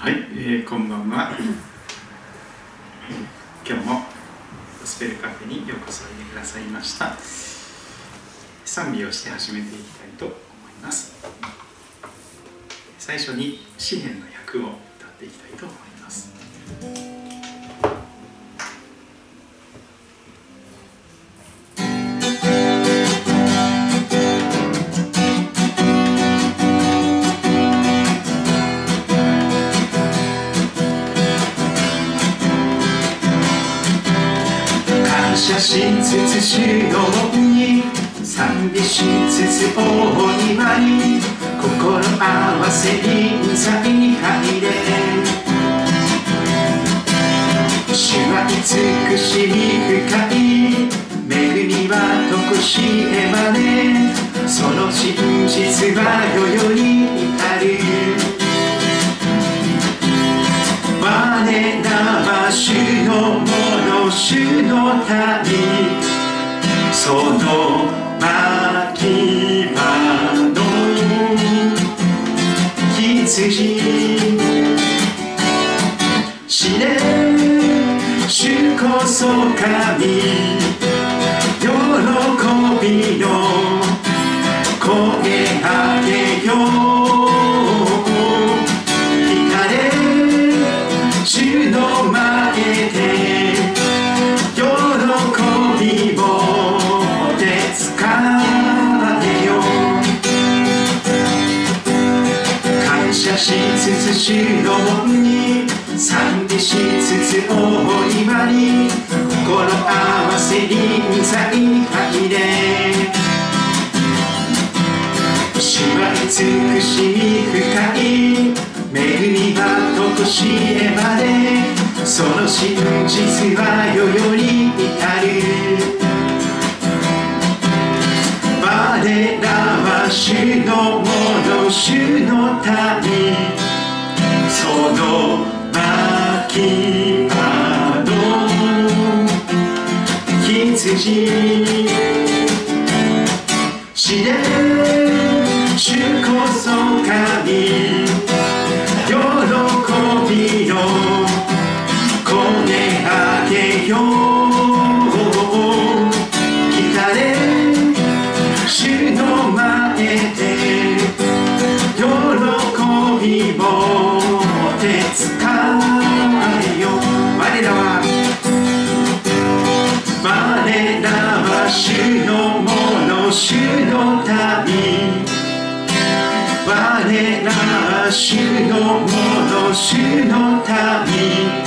はい、えー、こんばんは。今日もゴスペルカフェにようこそおいでくださいました。賛美をして始めていきたいと思います。最初に詩篇の役を歌っていきたいと思います。合合わせ臨在入れ主は美しい深い恵みはとこしえまで。その真実は世々に至る。我らは主のもの主の民。その牧筋知れの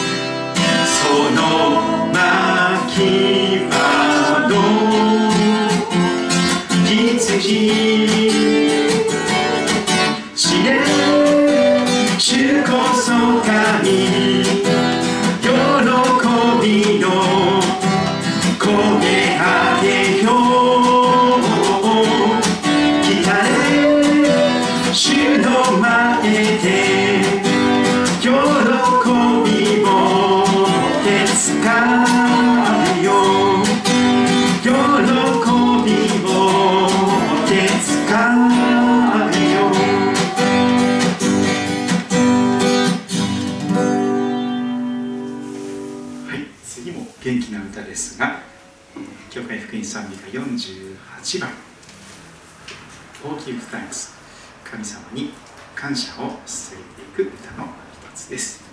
を捧げていく歌の一つです。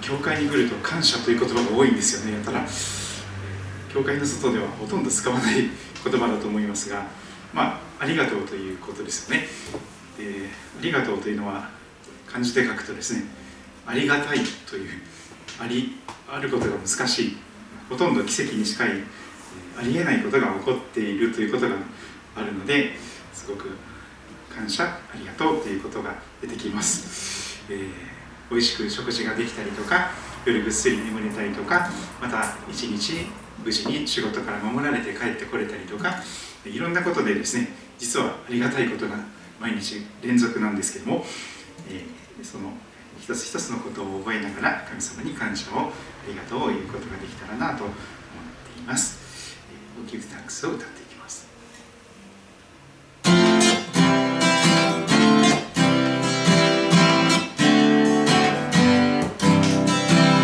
教会に来ると感謝という言葉が多いんですよね。やったら教会の外ではほとんど使わない言葉だと思いますがまあありがとうということですよね。でありがとうというのは漢字で書くとですねありがたいというありあることが難しいほとんど奇跡に近いありえないことが起こっているということがあるのですごく感謝ありがとうということが出てきます、えー美味しく食事ができたりとか夜ぐっすり眠れたりとかまた一日無事に仕事から守られて帰ってこれたりとかいろんなことでですね実はありがたいことが毎日連続なんですけども、えー、その一つ一つのことを覚えながら神様に感謝をありがとうを言うことができたらなと思っています。ギブタックスを歌っていきます。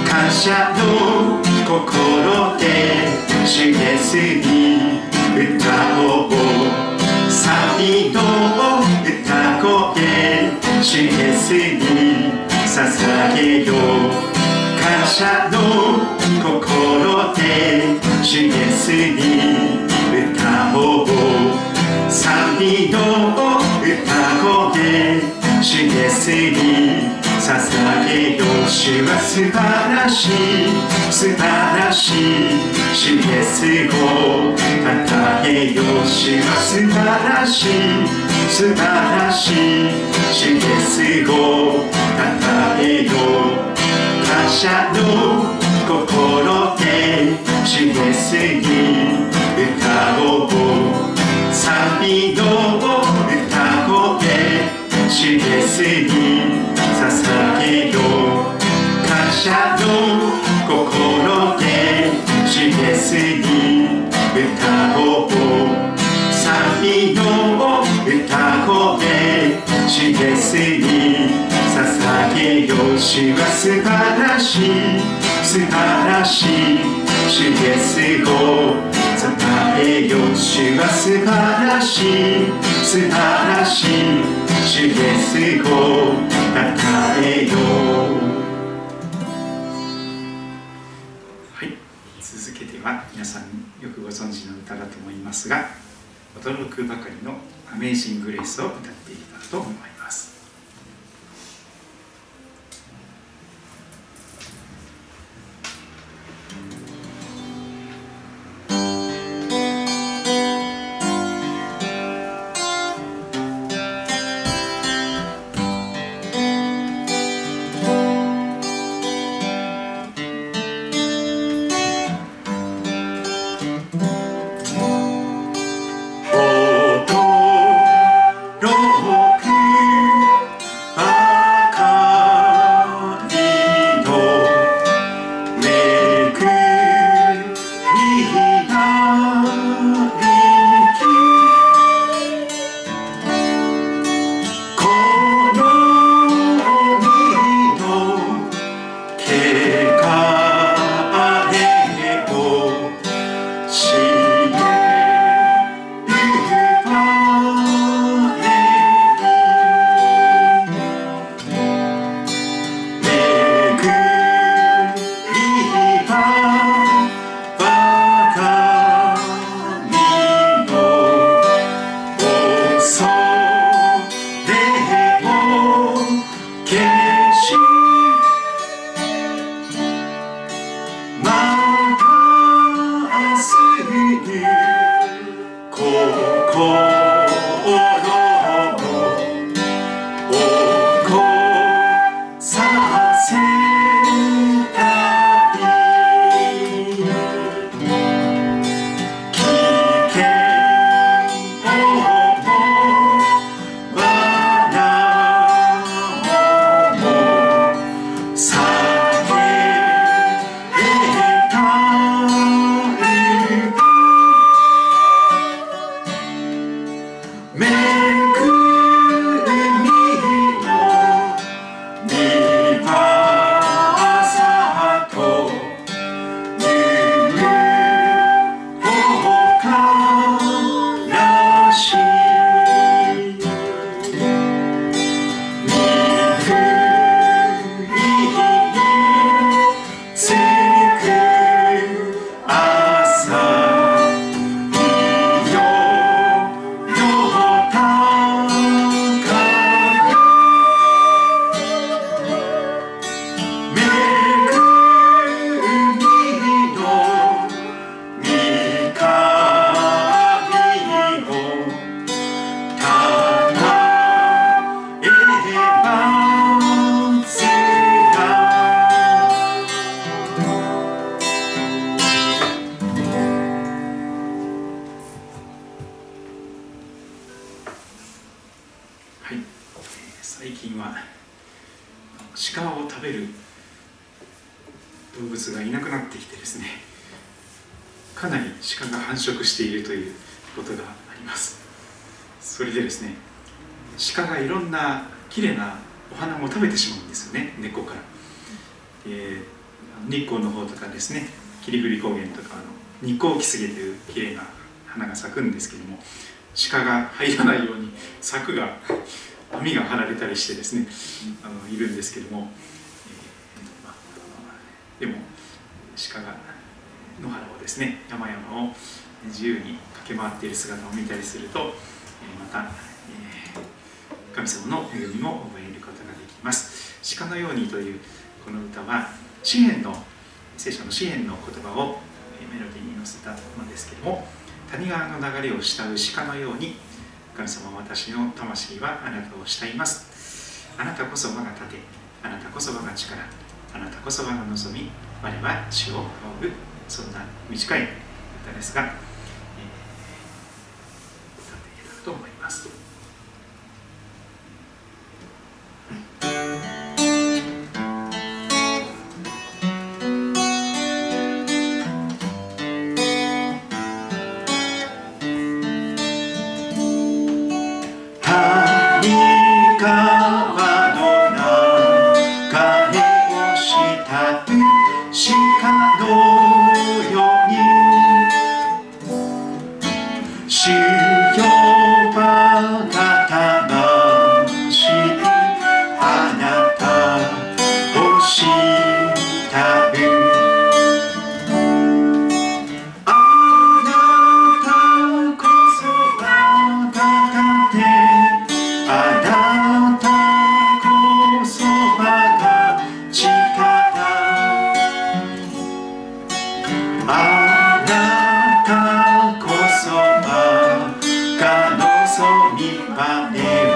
感謝の心で刺激に歌おう。サビの歌声エスに。捧げよう感謝の心で刺激に。賛美の歌声主イエスに捧げよう主は素晴らしい素晴らしい主イエスを称えよう主は素晴らしい素晴らしい主イエスを称えよう感謝の心で主イエスに歌おう素晴らしい素晴らしい主イエスを称えよ。はい続けては皆さんよくご存知の歌だと思いますが驚くばかりの「アメージング・グレース」を歌っていただと思います。ことがあります。それでですね鹿がいろんな綺麗なお花も食べてしまうんですよね根っこから。で日光の方とかですね霧降高原とかあの日光キスゲという綺麗な花が咲くんですけども鹿が入らないように柵が網が張られたりしてですねあのいるんですけども、えー、でも鹿が野原をですね山々を自由にけ回っている姿を見たりすると、え、また、え、神様の恵みも覚えることができます「鹿のように」というこの歌は詩篇の聖書の詩篇の言葉をメロディーに乗せたものですけども谷川の流れを慕う鹿のように神様私の魂はあなたを慕います。あなたこそ我が盾あなたこそ我が力あなたこそ我が望み我は主を仰ぐそんな短い歌ですが、えー、歌っていけたら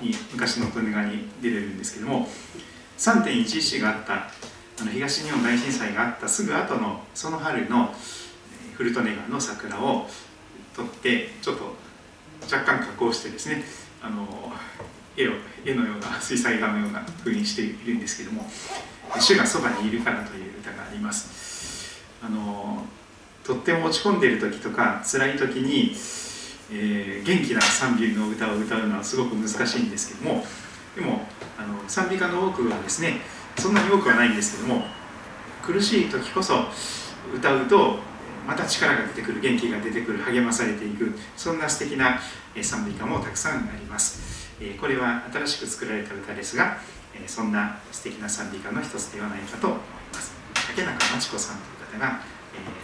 に昔の利根川に出れるんですけども3.11があったあの東日本大震災があったすぐ後のその春のフルトネ川の桜を撮ってちょっと若干加工してですねあの絵を絵のような水彩画のような風にしているんですけども「主がそばにいるから」という歌があります。あのとっても落ち込んでいる時とか辛い時にえー、元気な賛美の歌を歌うのはすごく難しいんですけどもでもあの賛美歌の多くはですねそんなに多くはないんですけども苦しい時こそ歌うとまた力が出てくる元気が出てくる励まされていくそんな素敵な賛美歌もたくさんあります。これは新しく作られた歌ですがそんな素敵な賛美歌の一つではないかと思います。竹中真知子さんという方が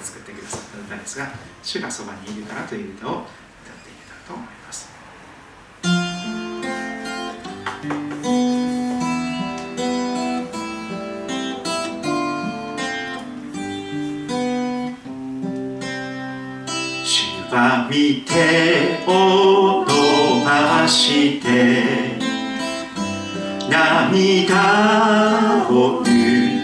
作ってくださった歌ですが「主がそばにいるから」という歌をと思います。ば見てを飛ばして涙を拭い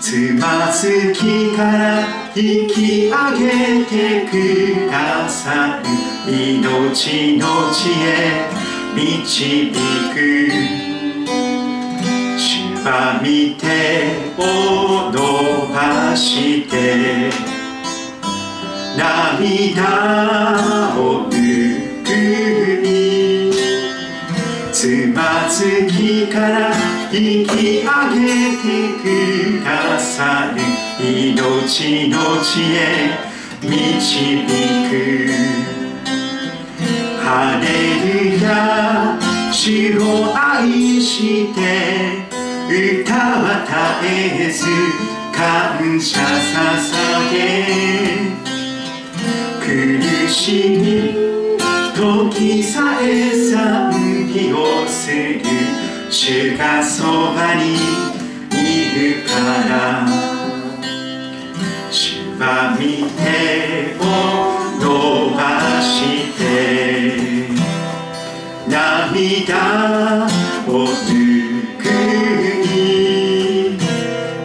つまずきから引き上げてくださる命の地へ導く主は見てを伸ばして涙を拭いつまずきから引き上げてくださる。命の地へ導く。ハレルヤ主を愛して歌は絶えず感謝捧げ。苦しみ時さえ賛美をする。主がそばにいるから。主は見てを伸ばして涙を拭い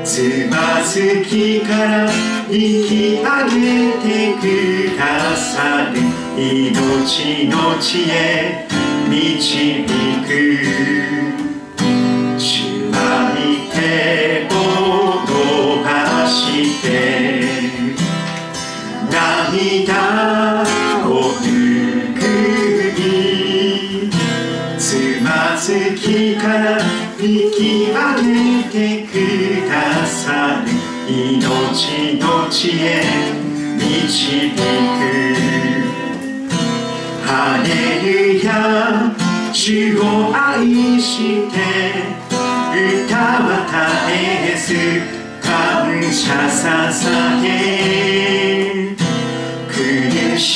つまずきから引き上げてくださる命の地へ導くてくださる。命の地へ導く。ハレルヤ主を愛して歌は絶えず感謝捧げ。苦し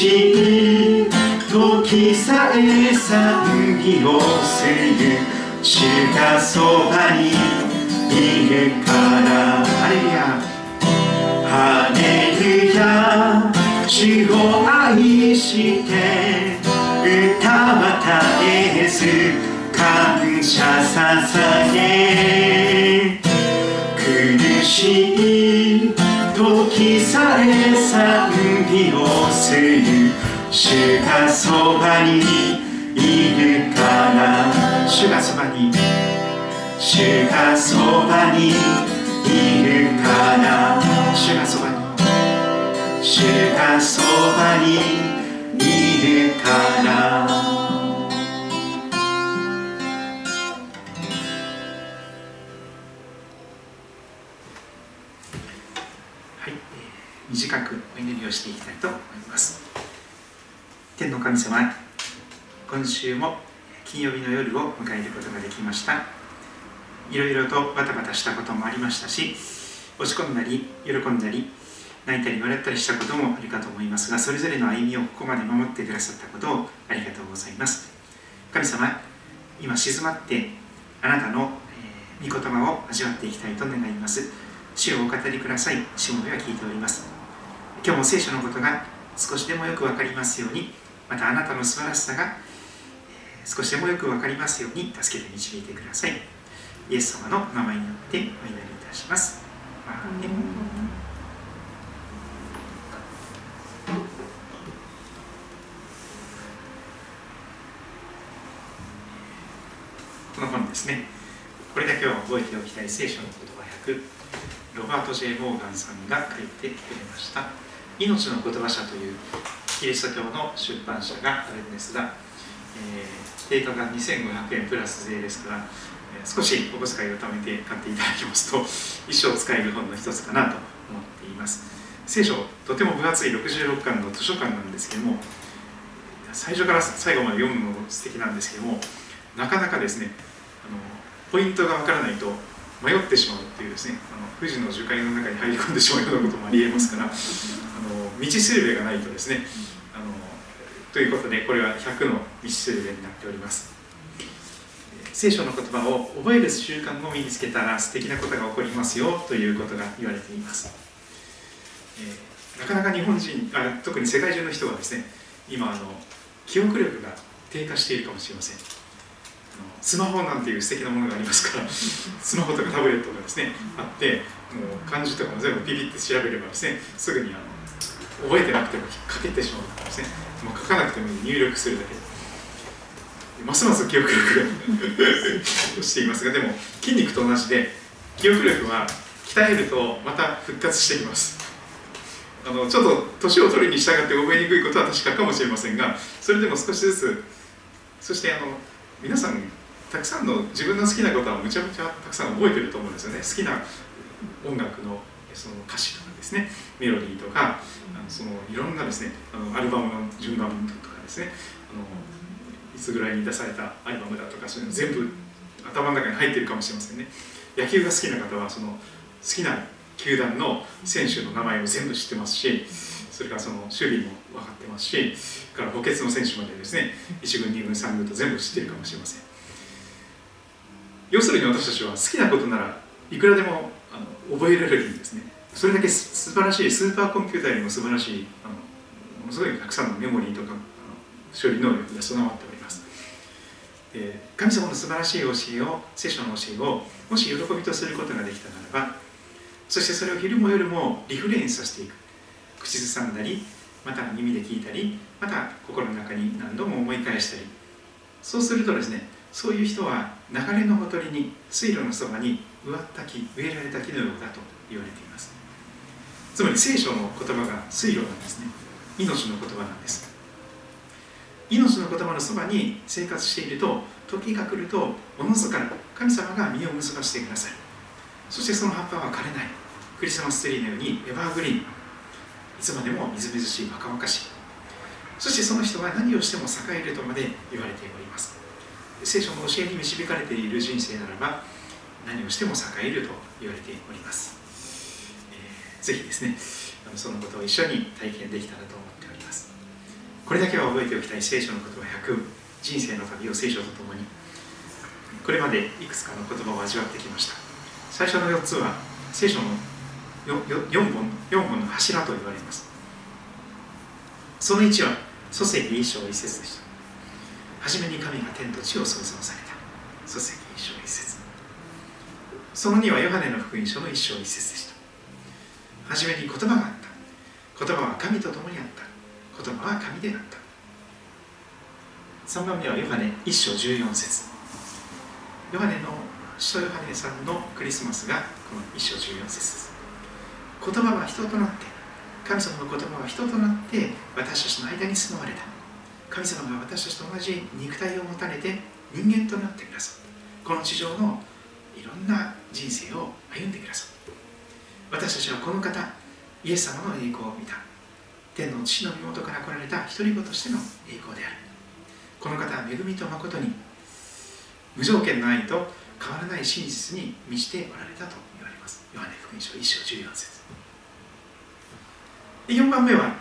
い時さえ賛美をする。主がそばにいるから。ハレルヤ。ハレルヤ。主を愛して歌は絶えず感謝捧げ。苦しい時さえ賛美をする。主がそばにいるから。主がそばに。主がそばにいるから。主がそばに主がそばにいるから。はい、短くお祈りをしていきたいと思います。天の神様今週も金曜日の夜を迎えることができました。いろいろとバタバタしたこともありましたし落ち込んだり喜んだり泣いたり笑ったりしたこともあるかと思いますがそれぞれの歩みをここまで守ってくださったことをありがとうございます。神様今静まってあなたの、えー御言葉を味わっていきたいと願います。主をお語りください。しもは聞いております。今日も聖書のことが少しでもよく分かりますようにまたあなたの素晴らしさが少しでもよく分かりますように助けて導いてください。イエス様の名前によってお祈りいたします。この本ですね。これだけは覚えておきたい聖書の言葉百。ロバート・ J・ モーガンさんが書いてくれました「命の言葉社」というキリスト教の出版社があるんですが、えー定価が2500円プラス税ですから、少しお小遣いを貯めて買っていただきますと一生使える本の一つかなと思っています。聖書とても分厚い66巻の図書館なんですけども最初から最後まで読むのも素敵なんですけどもなかなかですねあのポイントがわからないと迷ってしまうっていうですねあの富士の樹海の中に入り込んでしまうようなこともありえますからあの道しるべがないとですねあのということでこれは100の道しるべになっております。聖書の言葉を覚える習慣を身につけたら素敵なことが起こりますよということが言われています、えーなかなか日本人あ特に世界中の人はですね今あの記憶力が低下しているかもしれません。スマホなんていう素敵なものがありますから スマホとかタブレットがですねあってもう漢字とかも全部ピピって調べればですねすぐにあの覚えてなくても書けてしまうんですねもう書かなくても入力するだけますます記憶力が していますがでも筋肉と同じで記憶力は鍛えるとまた復活してきます。あのちょっと年を取るに従って覚えにくいことは確かかもしれませんがそれでも少しずつそしてあの皆さんたくさんの自分の好きなことはむちゃむちゃたくさん覚えてると思うんですよね。好きな音楽のその歌詞とかですね。メロディーとかあのそのいろんなですねあのアルバムの順番とかですね。あのいつぐらいに出されたアルバムだとかそういうの全部頭の中に入ってるかもしれませんね。野球が好きな方はその好きな球団の選手の名前を全部知ってますしそれからその守備も分かってますしから補欠の選手までですね1軍2軍3軍と全部知ってるかもしれません。要するに私たちは好きなことならいくらでもあの覚えられるんですね。それだけ素晴らしいスーパーコンピューターよりも素晴らしいあのものすごいたくさんのメモリーとか処理能力が備わっておりますで神様の素晴らしい教えを聖書の教えをもし喜びとすることができたならばそしてそれを昼も夜もリフレインさせていく。口ずさんだりまた耳で聞いたりまた心の中に何度も思い返したり。そうするとですねそういう人は流れのほとりに水路のそばに植わった木植えられた木のようだと言われています。つまり聖書の言葉が水路なんですね。命の言葉なんです。命の言葉のそばに生活していると時が来るとおのずから神様が実を結ばせてください。そしてその葉っぱは枯れない。クリスマスツリーのようにエバーグリーン。いつまでもみずみずしい若々しい。そしてその人は何をしても栄えるとまで言われております。聖書の教えに導かれている人生ならば何をしても栄えると言われております、えー、ぜひですねそのことを一緒に体験できたらと思っております。これだけは覚えておきたい聖書の言葉100人生の旅を聖書とともにこれまでいくつかの言葉を味わってきました。最初の4つは聖書の 4, 本 ,4 本の柱と言われます。その1は祖世紀一章一節でした。初めに神が天と地を創造された。祖世紀一章一節。その2はヨハネの福音書の一章一節でした。初めに言葉があった。言葉は神と共にあった。言葉は神であった。3番目はヨハネ一章14節。ヨハネの使徒ヨハネさんのクリスマスがこの一章14節です。言葉は人となって神様の言葉は人となって私たちの間に住まわれた。神様が私たちと同じ肉体を持たれて人間となってくださった。この地上のいろんな人生を歩んでくださった。私たちはこの方イエス様の栄光を見た。天の父の身元から来られた独り子としての栄光である。この方は恵みと誠に無条件の愛と変わらない真実に満ちておられたと言われます。ヨハネ福音書1章14節。で4番目は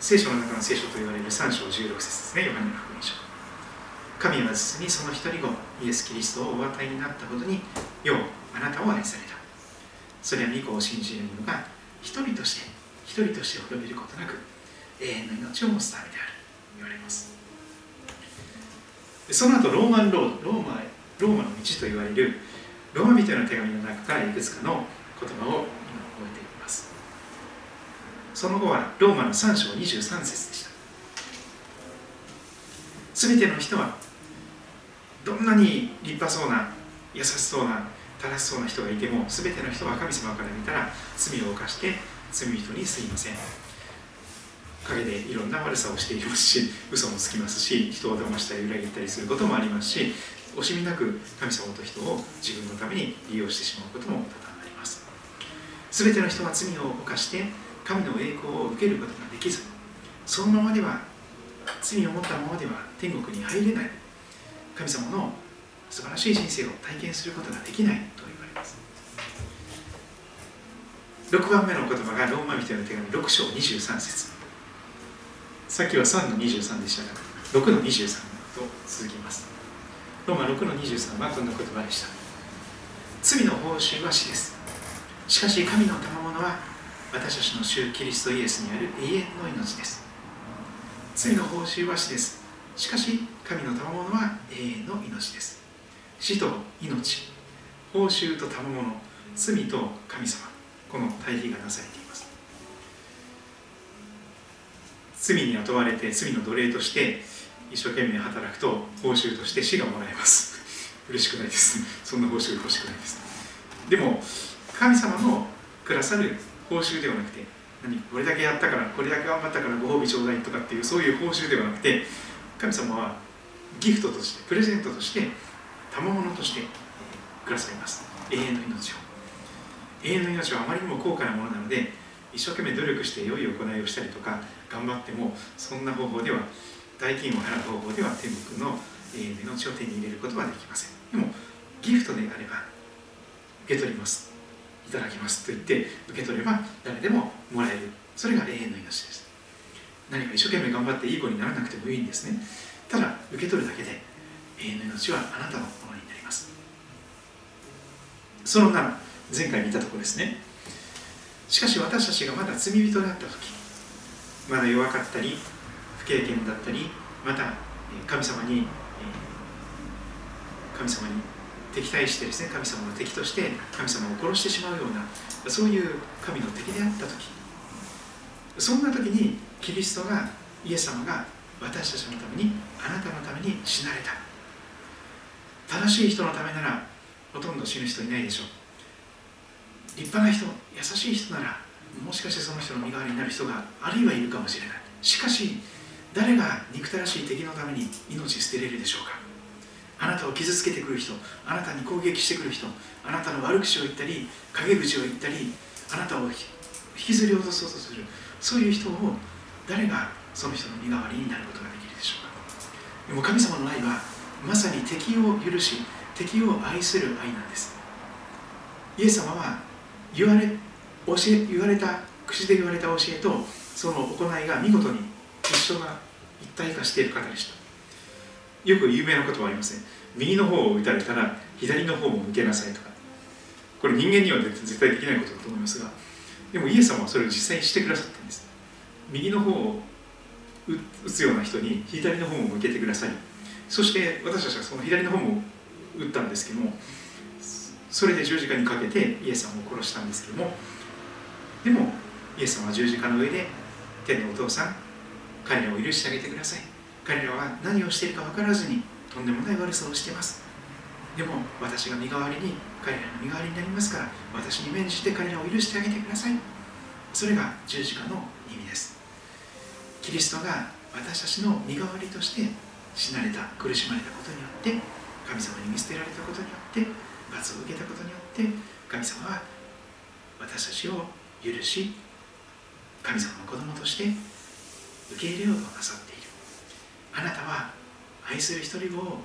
聖書の中の聖書と言われる3章16節ですね。ヨハネの福音書。神は実にその一人子イエス・キリストをお与えになったことにようあなたを愛された。それは御子を信じる者が一人として一人として滅びることなく永遠の命を持つためである言われます。その後ローマンロードローマローマの道と言われるローマ人の手紙の中からいくつかの言葉を今覚えています。その後はローマの3章23節でした。すべての人はどんなに立派そうな優しそうな正しそうな人がいても全ての人は神様から見たら罪を犯して罪人にすいません。陰でいろんな悪さをしていますし嘘もつきますし人を騙したり裏切ったりすることもありますし惜しみなく神様と人を自分のために利用してしまうことも多々あります。全ての人は罪を犯して神の栄光を受けることができずそのままでは罪を持ったままでは天国に入れない。神様の素晴らしい人生を体験することができないと言われます6番目の言葉がローマ人の手紙6章23節。さっきは3の23でしたが6の23と続きます。ローマ6の23はこんな言葉でした。罪の報酬は死です。しかし神の賜物は私たちの主キリストイエスにある永遠の命です。罪の報酬は死です。しかし神の賜物は永遠の命です。死と命。報酬と賜物。罪と神様。この対比がなされています。罪に雇われて罪の奴隷として一生懸命働くと報酬として死がもらえます。嬉しくないです。そんな報酬欲しくないです。でも神様のくださる報酬ではなくて何これだけやったからこれだけ頑張ったからご褒美ちょうだいとかっていうそういう報酬ではなくて神様はギフトとしてプレゼントとして賜物としてくださいます。永遠の命を。永遠の命はあまりにも高価なものなので一生懸命努力して良い行いをしたりとか頑張ってもそんな方法では代金を払う方法では天国の永遠の命を手に入れることはできません。でもギフトであれば受け取ります。いただきます。と言って受け取れば誰でももらえる。それが永遠の命です。何か一生懸命頑張っていい子にならなくてもいいんですね。ただ受け取るだけで永遠の命はあなたのものになります。その7前回見たところですね。しかし私たちがまだ罪人であった時まだ弱かったり不経験だったりまた神様に神様に敵対してですね神様の敵として神様を殺してしまうようなそういう神の敵であった時そんな時にキリストがイエス様が私たちのためにあなたのために死なれた。正しい人のためならほとんど死ぬ人いないでしょう。立派な人優しい人ならもしかしてその人の身代わりになる人があるいはいるかもしれない。しかし誰が憎たらしい敵のために命捨てれるでしょうか。あなたを傷つけてくる人あなたに攻撃してくる人あなたの悪口を言ったり陰口を言ったりあなたを引きずり落とそうとするそういう人を誰がその人の身代わりになることができるでしょうか。でも神様の愛はまさに敵を許し敵を愛する愛なんです。イエス様は言われ教え言われた口で言われた教えとその行いが見事に一緒が一体化している方でした。よく有名なことはありません。右の方を打たれたら左の方も向けなさいとか。これ人間には絶対できないことだと思いますがでもイエス様はそれを実際にしてくださったんです。右の方を打つような人に左の方も向けてください。そして私たちはその左の方も打ったんですけどもそれで十字架にかけてイエス様を殺したんですけどもでもイエス様は十字架の上で天のお父さん彼らを許してあげてください。彼らは何をしているか分からずにとんでもない悪さをしています。でも私が身代わりに彼らの身代わりになりますから私に免じて彼らを許してあげてください。それが十字架の意味です。キリストが私たちの身代わりとして死なれた苦しまれたことによって神様に見捨てられたことによって罰を受けたことによって神様は私たちを許し神様の子供として受け入れようとなさっている。あなたは愛する一人を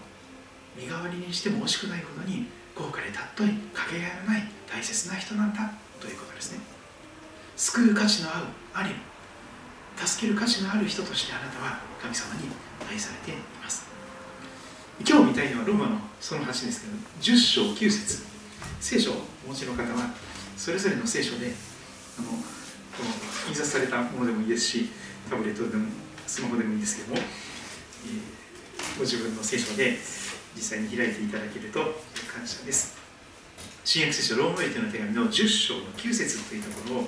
身代わりにしても惜しくないほどに高価で尊いかけがえのない大切な人なんだということですね。救う価値のあるあり助ける価値のある人としてあなたは神様に愛されています。今日見たいのはローマのその8ですけど10章9節。聖書をお持ちの方はそれぞれの聖書であのこの印刷されたものでもいいですしタブレットでもスマホでもいいですけども、えー、ご自分の聖書で実際に開いていただけると感謝です。新約聖書ローマ人の手紙の10章の9節というところを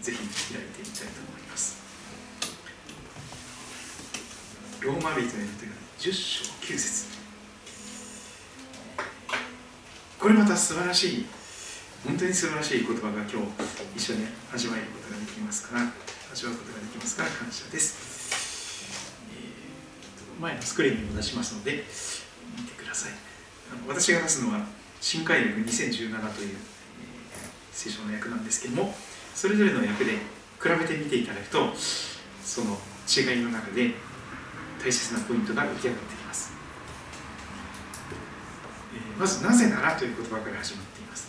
ぜひ開いてみたいと思います。ローマ人の手紙10章。9節これまた素晴らしい本当に素晴らしい言葉が今日一緒に味わえることができますから味わうことができますから感謝です、えー、前のスクリーンにも出しますので見てください。私が出すのは新海訳2017という、えー、聖書の訳なんですけどもそれぞれの訳で比べてみていただくとその違いの中で大切なポイントが浮き上がってきま、ず「なぜなら」という言葉から始まっています。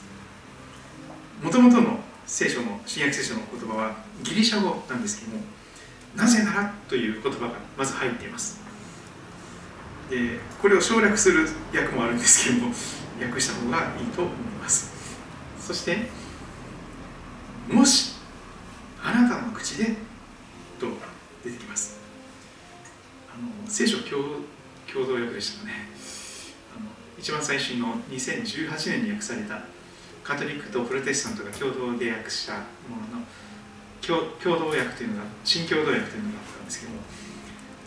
もともとの聖書の新約聖書の言葉はギリシャ語なんですけども「なぜなら」という言葉がまず入っています。でこれを省略する訳もあるんですけども訳した方がいいと思います。そしてもしあなたの口でと出てきます。あの聖書共同訳でしたかね。一番最新の2018年に訳されたカトリックとプロテスタントが共同で訳したものの共同訳というのが新共同訳というのがあったんですけども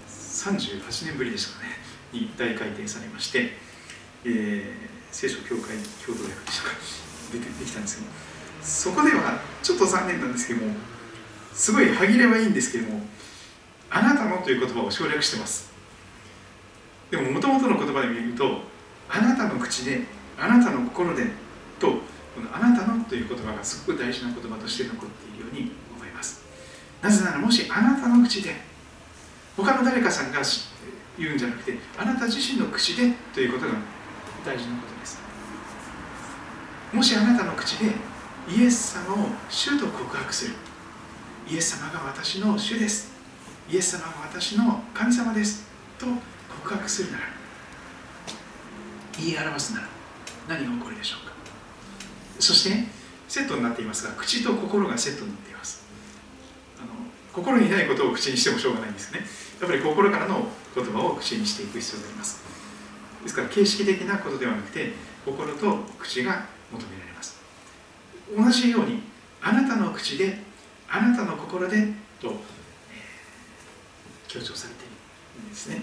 38年ぶりでしたかねに大改訂されまして、えー、聖書協会共同訳でしたか出てできたんですけどそこではちょっと残念なんですけどもすごい歯切れはいいんですけどもあなたのという言葉を省略してます。でももともとの言葉で見るとあなたの口であなたの心でとこのあなたのという言葉がすごく大事な言葉として残っているように思います。なぜならもしあなたの口で他の誰かさんが言うんじゃなくてあなた自身の口でということが大事なことです。もしあなたの口でイエス様を主と告白する。イエス様が私の主です。イエス様が私の神様です。と告白するなら言い表すなら何が起こるでしょうか？そしてセットになっていますが口と心がセットになっています。あの心にないことを口にしてもしょうがないんですね。やっぱり心からの言葉を口にしていく必要があります。ですから形式的なことではなくて心と口が求められます。同じようにあなたの口であなたの心でと、強調されているんですね。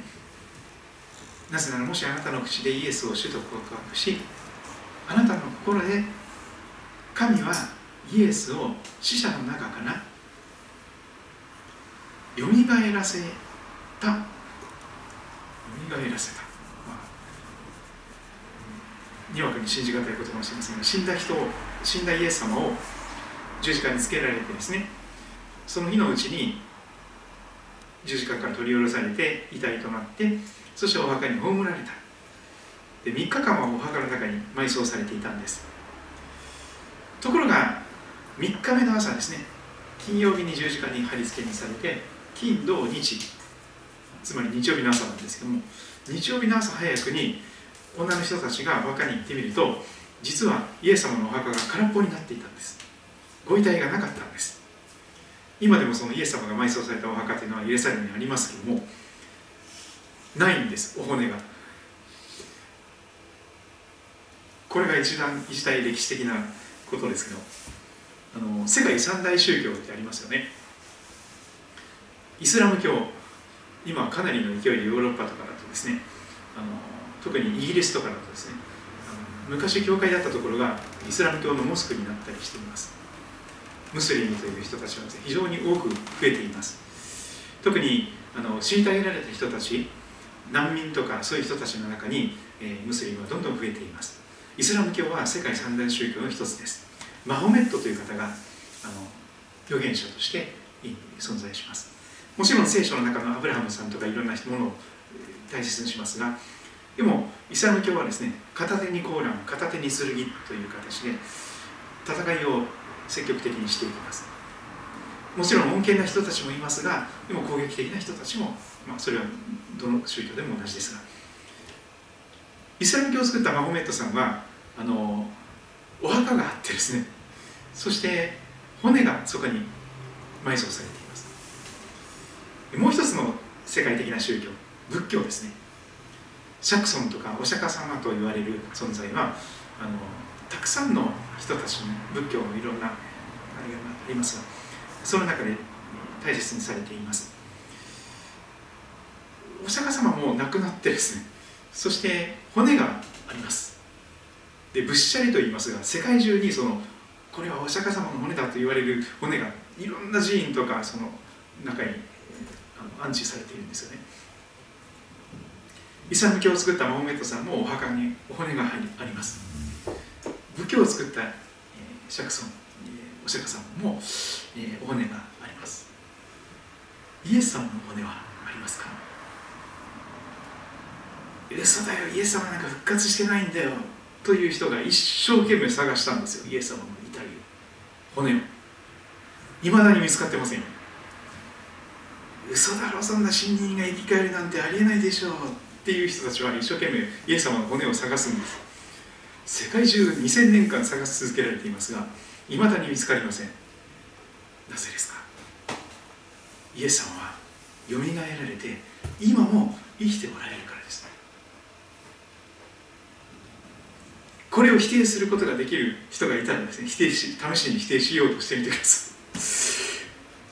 なぜならもしあなたの口でイエスを主と告白しあなたの心で神はイエスを死者の中からよみがえらせた。よみがえらせた、まあ、にわかに信じがたいことかもしれませんが死んだ人を死んだイエス様を十字架につけられてですねその日のうちに十字架から取り下ろされて遺体となってそしてお墓に葬られた。で3日間はお墓の中に埋葬されていたんです。ところが3日目の朝ですね。金曜日に十字架に貼り付けにされて金土日。つまり日曜日の朝なんですけども日曜日の朝早くに女の人たちがお墓に行ってみると実はイエス様のお墓が空っぽになっていたんです。ご遺体がなかったんです。今でもそのイエス様が埋葬されたお墓というのはイエス様にありますけどもないんですお骨が。これが一段一大歴史的なことですけどあの世界三大宗教ってありますよね。イスラム教今かなりの勢いでヨーロッパとかだとですねあの特にイギリスとかだとですね昔教会だったところがイスラム教のモスクになったりしています。ムスリムという人たちは非常に多く増えています。特にあの虐げられた人たち難民とかそういう人たちの中に、えー、ムスリムはどんどん増えています。イスラム教は世界三大宗教の一つです。マホメットという方があの預言者として存在します。もちろん聖書の中のアブラハムさんとかいろんなものを大切にしますがでもイスラム教はですね片手にコーラン片手に剣という形で戦いを積極的にしていきます。もちろん穏健な人たちもいますがでも攻撃的な人たちも、まあ、それはどの宗教でも同じですがイスラム教を作ったマホメットさんはあのお墓があってですねそして骨がそこに埋葬されています。もう一つの世界的な宗教仏教ですね。シャクソンとかお釈迦様と言われる存在はあのたくさんの人たちに仏教のいろんなあれがありますがその中で大切にされています。お釈迦様も亡くなってですねそして骨があります。でぶっしゃりと言いますが世界中にそのこれはお釈迦様の骨だと言われる骨がいろんな寺院とかその中に安置されているんですよね。イスラム教を作ったマホメットさんもお墓にお骨があります。仏教を作った、えー、シャクソン、えー、お釈迦さんも、お骨があります。イエス様の骨はありますか？嘘だよイエス様なんか復活してないんだよという人が一生懸命探したんですよイエス様の遺体を。骨を。いまだに見つかってませんよ。嘘だろそんな新人が生き返るなんてありえないでしょうっていう人たちは一生懸命イエス様の骨を探すんです。世界中2000年間探し続けられていますがいまだに見つかりません。なぜですか？イエス様はよみがえられて今も生きておられるからですこれを否定することができる人がいたらですね否定し試しに否定しようとしてみてください。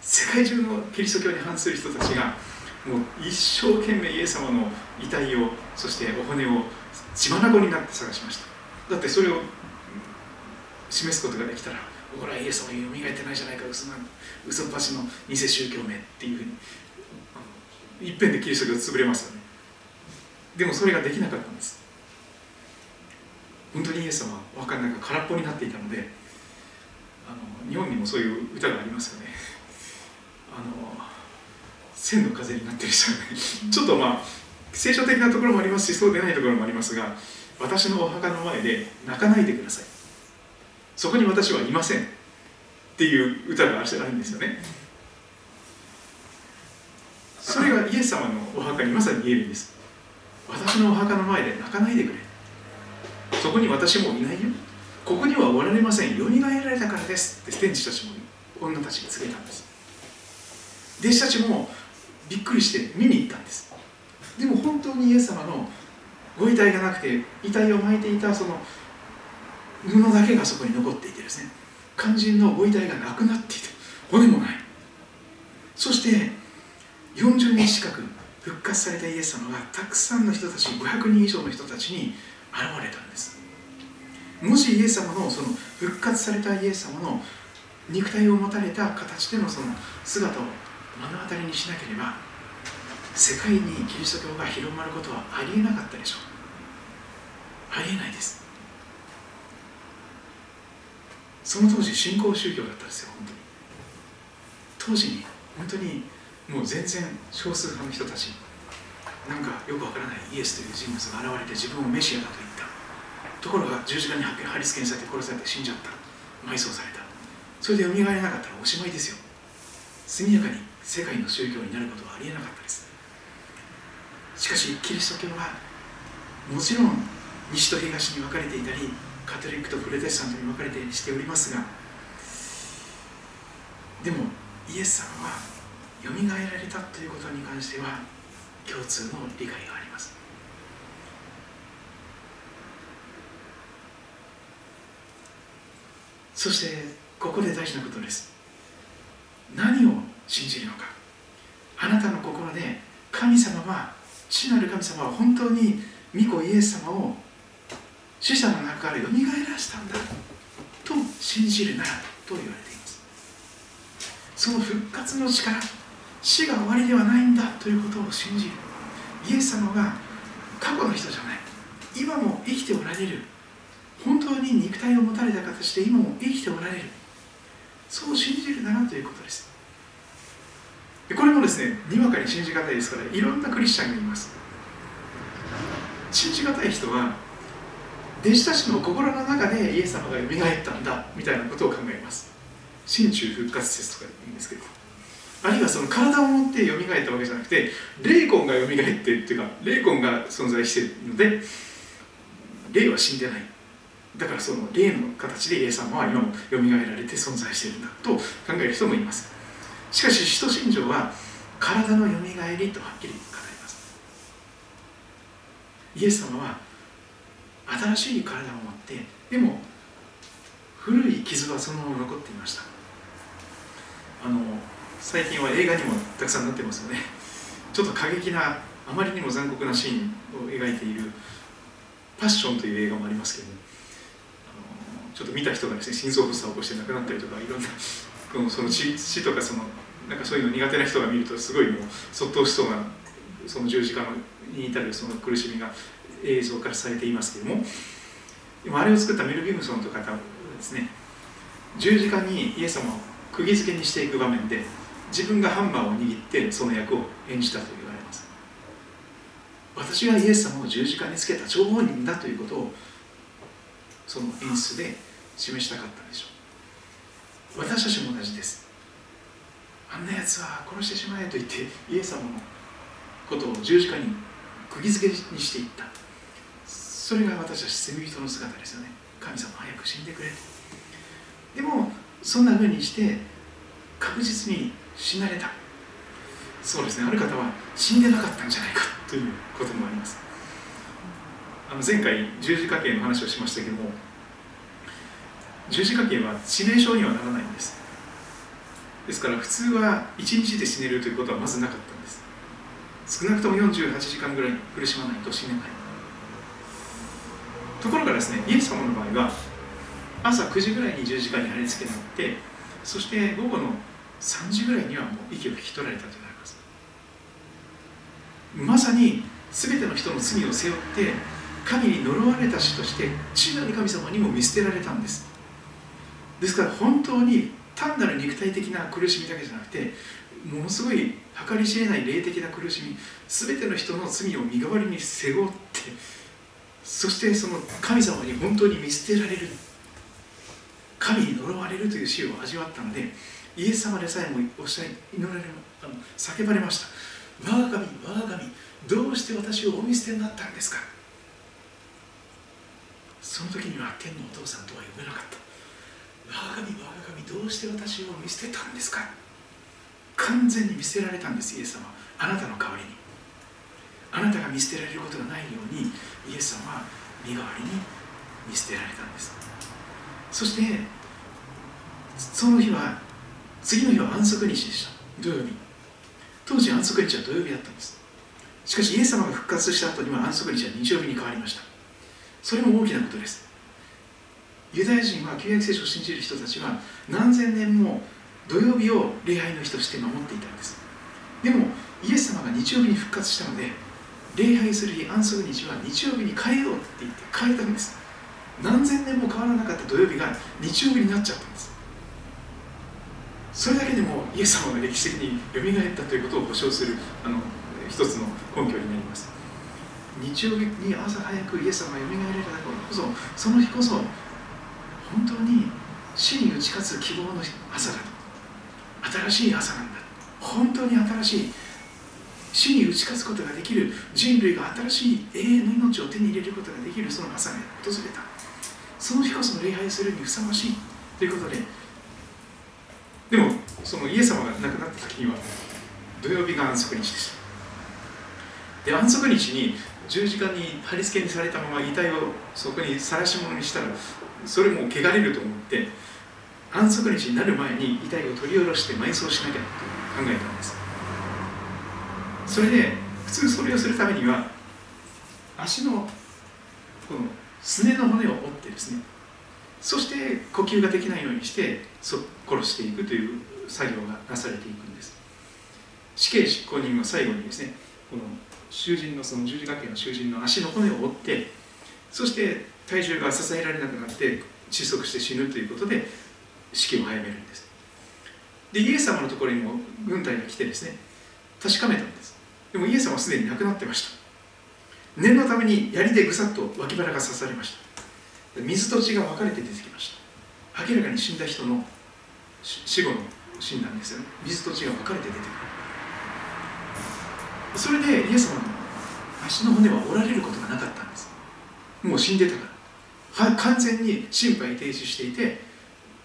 世界中のキリスト教に反する人たちがもう一生懸命イエス様の遺体をそしてお骨を血眼になって探しました。だってそれを示すことができたらほらイエス様よみがえってないじゃないか嘘なん嘘っぱちの偽宗教名っていうふうにいっぺんでキリスト教潰れますよね。でもそれができなかったんです。本当にイエス様はお墓の中空っぽになっていたのであの日本にもそういう歌がありますよね。あの千の風になってる人がねちょっとまあ聖書的なところもありますしそうでないところもありますが私のお墓の前で泣かないでください。そこに私はいませんっていう歌があるんですよね。それがイエス様のお墓にまさに言えるんです。私のお墓の前で泣かないでくれそこに私もいないよ。ここにはおられません。よみがえられたからです。って天使たちも女たちに告げたんです。弟子たちもびっくりして見に行ったんです。でも本当にイエス様のご遺体がなくて遺体を巻いていたその布だけがそこに残っていてですね。肝心のご遺体がなくなっていて骨もない。そして40年近く復活されたイエス様がたくさんの人たち500人以上の人たちに現れたんです。もしイエス様のその復活されたイエス様の肉体を持たれた形でのその姿を目の当たりにしなければ世界にキリスト教が広まることはありえなかったでしょう。ありえないです。その当時新興宗教だったんですよ本当に。当時に本当にもう全然少数派の人たちなんかよくわからないイエスという人物が現れて自分をメシアだとところが十字架に貼り付けにされて殺されて死んじゃった。埋葬された。それで蘇れなかったらおしまいですよ。速やかに世界の宗教になることはありえなかったです。しかしキリスト教はもちろん西と東に分かれていたりカトリックとプロテスタントに分かれてしておりますがでもイエス様はよみがえられたということに関しては共通の理解がありますそしてここで大事なことです。何を信じるのか。あなたの心で神様は父なる神様は本当に御子イエス様を死者の中からよみがえらしたんだ。と信じるならと言われています。その復活の力。死が終わりではないんだ。ということを信じる。イエス様が過去の人じゃない。今も生きておられる。本当に肉体を持たれた形で今も生きておられる。そう信じるならということです。これもですねにわかに信じがたいですからいろんなクリスチャンがいます。信じがたい人は弟子たちの心の中でイエス様がよみがえったんだみたいなことを考えます。心中復活説とか言うんですけど。あるいはその体を持ってよみがえったわけじゃなくて霊魂がよみがえってっていうか霊魂が存在しているので霊は死んでない。だからその霊の形でイエス様は今もよみがえられて存在しているんだと考える人もいます。しかし使徒信条は体のよみがえりとはっきり語ります。イエス様は新しい体を持ってでも古い傷はそのまま残っていました。あの最近は映画にもたくさんなってますよね。ちょっと過激なあまりにも残酷なシーンを描いている「パッション」という映画もありますけどあのちょっと見た人がですね心臓発作を起こして亡くなったりとかいろんなこのその血血とかそのなんかそういうの苦手な人が見るとすごいもうそっとしそうなその十字架に至るその苦しみが映像化されていますけども今あれを作ったメル・ギブソンという方はですね十字架にイエス様を釘付けにしていく場面で自分がハンマーを握ってその役を演じたと言われます。私がイエス様を十字架につけた張本人だということをその演出で示したかったでしょう。私たちも同じです。あんなやつは殺してしまえと言ってイエス様のことを十字架に釘付けにしていった。それが私たち罪人の姿ですよね。神様早く死んでくれでもそんなふうにして確実に死なれた。そうですね。ある方は死んでなかったんじゃないか。ということもあります。あの前回十字架刑の話をしましたけども十字架刑は致命傷にはならないんです。ですから普通は1日で死ねるということはまずなかったんです。少なくとも48時間ぐらい苦しまないと死ねない。ところがですねイエス様の場合は朝9時ぐらいに十字架に貼り付けられてそして午後の3時ぐらいにはもう息を引き取られたとなります。まさに全ての人の罪を背負って神に呪われた死として父なる神様にも見捨てられたんです。ですから本当に単なる肉体的な苦しみだけじゃなくてものすごい計り知れない霊的な苦しみ全ての人の罪を身代わりに背負ってそしてその神様に本当に見捨てられる神に呪われるという死を味わったのでイエス様でさえもおっしゃい祈られあの叫ばれました。我が神我が神どうして私をお見捨てになったんですか？その時には天のお父さんとは呼べなかった。我が神我が神どうして私を見捨てたんですか？完全に見捨てられたんですイエス様。あなたの代わりに。あなたが見捨てられることがないようにイエス様は身代わりに見捨てられたんです。そしてその日は次の日は安息日でした。土曜日。当時安息日は土曜日だったんです。しかしイエス様が復活した後には安息日は日曜日に変わりました。それも大きなことです。ユダヤ人は旧約聖書を信じる人たちは何千年も土曜日を礼拝の日として守っていたんです。でもイエス様が日曜日に復活したので礼拝する日安息日は日曜日に変えようって言って変えたんです。何千年も変わらなかった土曜日が日曜日になっちゃったんです。それだけでもイエス様が歴史的によみがえったということを保証するあの一つの根拠になります。日曜日に朝早くイエス様がよみがえられたからこそその日こそ本当に死に打ち勝つ希望の朝だ新しい朝なんだ。本当に新しい死に打ち勝つことができる人類が新しい永遠の命を手に入れることができるその朝が訪れた。その日こそ礼拝するにふさわしいということで。でもそのイエス様が亡くなった時には土曜日が安息日でした。で安息日に十字架に貼り付けにされたまま遺体をそこに晒し物にしたらそれも汚れると思って安息日になる前に遺体を取り下ろして埋葬しなきゃと考えたんです。それで普通それをするためには足のこのすねの骨を折ってですねそして呼吸ができないようにしてそ殺していくという作業がなされていくんです。死刑執行人は最後にですねこの囚人のその十字架刑の囚人の足の骨を折ってそして体重が支えられなくなって窒息して死ぬということで死期を早めるんです。でイエス様のところにも軍隊が来てですね確かめたんです。でもイエス様はすでに亡くなってました。念のために槍でぐさっと脇腹が刺されました。水と血が分かれて出てきました。明らかに死んだ人の死後の診断ですよね。水と血が分かれて出てくる。それでイエス様の足の骨は折られることがなかったんです。もう死んでたから。完全に心肺停止していて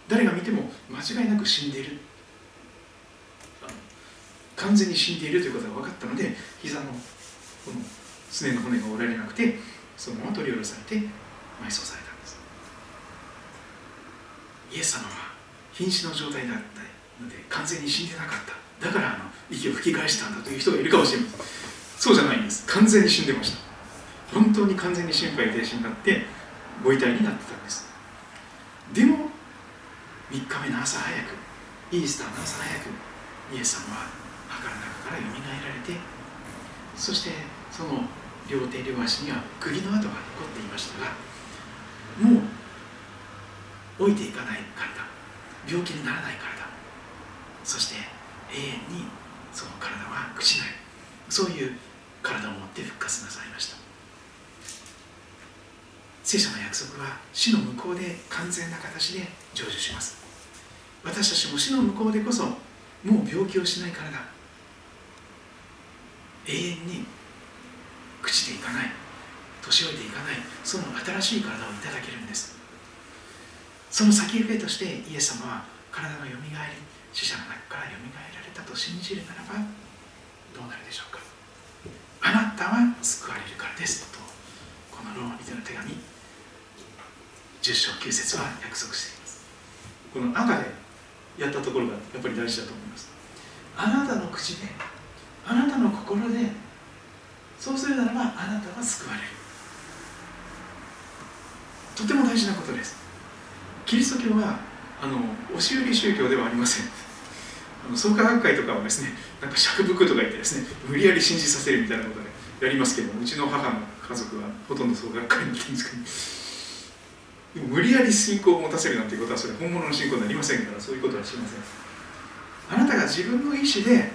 誰が見ても間違いなく死んでいる。完全に死んでいるということが分かったので膝のこのすねの骨が折られなくてそのまま取り下ろされて埋葬されたんです。イエス様は瀕死の状態だったので完全に死んでなかった。だからあの息を吹き返したんだという人がいるかもしれません。そうじゃないんです。完全に死んでました。本当に完全に心肺停止になってご遺体になってたんです。でも3日目の朝早くイースターの朝早くイエス様は墓の中からよみがえられてそしてその両手両足には釘の跡が残っていましたがもう置いていかない体病気にならない体そして永遠にその体は朽ちない。そういう体を持って復活なさいました。聖書の約束は死の向こうで完全な形で成就します。私たちも死の向こうでこそもう病気をしない体永遠に朽ちていかない。年老いていかない。その新しい体をいただけるんです。その先受けとしてイエス様は体のよみがえり死者の中からよみがえられたと信じるならばどうなるでしょうか。あなたは救われるからです。とこのローマ人の手紙。10章9節は約束しています。この赤でやったところがやっぱり大事だと思います。あなたの口であなたの心でそうするならばあなたは救われる。とても大事なことです。キリスト教はあの押し売り宗教ではありません。あの創価学会とかはですねなんか釈福とか言ってですね無理やり信じさせるみたいなことでやりますけどもうちの母の家族はほとんど創価学会に行ってるんですけど無理やり信仰を持たせるなんていうことはそれ本物の信仰になりませんからそういうことはしません。あなたが自分の意思で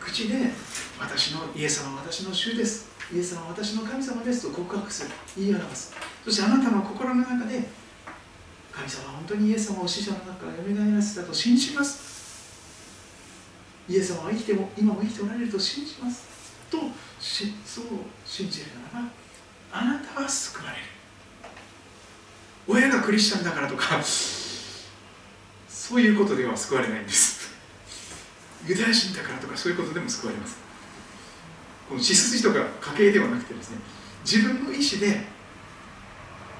口で私のイエス様は私の主です。イエス様は私の神様ですと告白する。言い表すそしてあなたの心の中で神様は本当にイエス様を死者の中から蘇らせたと信じます。イエス様は生きても今も生きておられると信じます。とそう信じるならばあなたは救われる。親がクリスチャンだからとかそういうことでは救われないんです。ユダヤ人だからとかそういうことでも救われます。この血筋とか家系ではなくてですね自分の意思で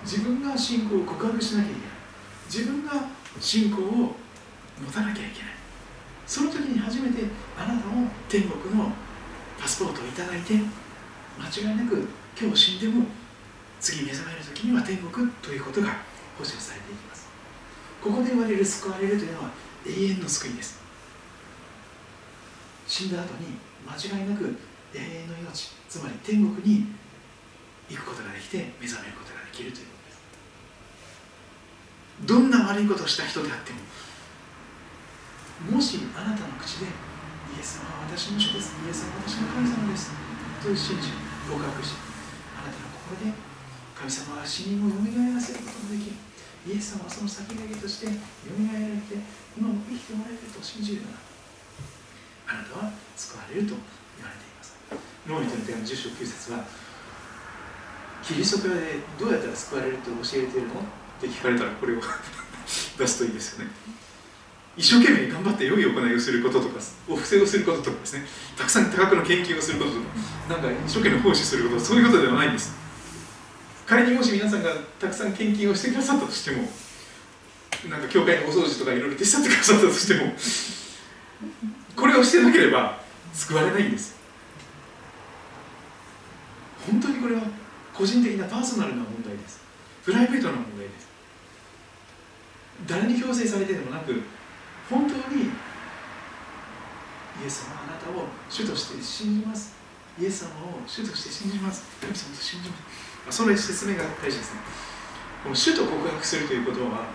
自分が信仰を告白しなきゃいけない。自分が信仰を持たなきゃいけない。その時に初めてあなたも天国のパスポートをいただいて間違いなく今日死んでも次目覚める時には天国ということが保証されていきます。ここで言われる救われるというのは永遠の救いです。死んだ後に間違いなく永遠の命つまり天国に行くことができて目覚めることができるということです。どんな悪いことをした人であってももしあなたの口でイエス様は私の主ですイエス様は私の神様ですという信じ告白しあなたの心で神様は死人をよみがえらせることができるイエス様はその先駆けとしてよみがえられて今も生きてもらえると信じるならあなたは救われると言われていますローミトの手紙10章9節はキリスト教でどうやったら救われると教えているのって聞かれたらこれを出すといいですよね一生懸命頑張って良い行いをすることとかお布施をすることとかですねたくさん多額の献金をすることとかなんか一生懸命奉仕することそういうことではないんです仮にもし皆さんがたくさん献金をしてくださったとしてもなんか教会のお掃除とかいろいろ手伝ってくださったとしてもこれをしてなければ救われないんです。本当にこれは個人的なパーソナルな問題です。プライベートな問題です。誰に強制されてでもなく本当にイエス様あなたを主として信じます。イエス様を主として信じます。神様と信じます。その説明が大事ですね。この主と告白するということは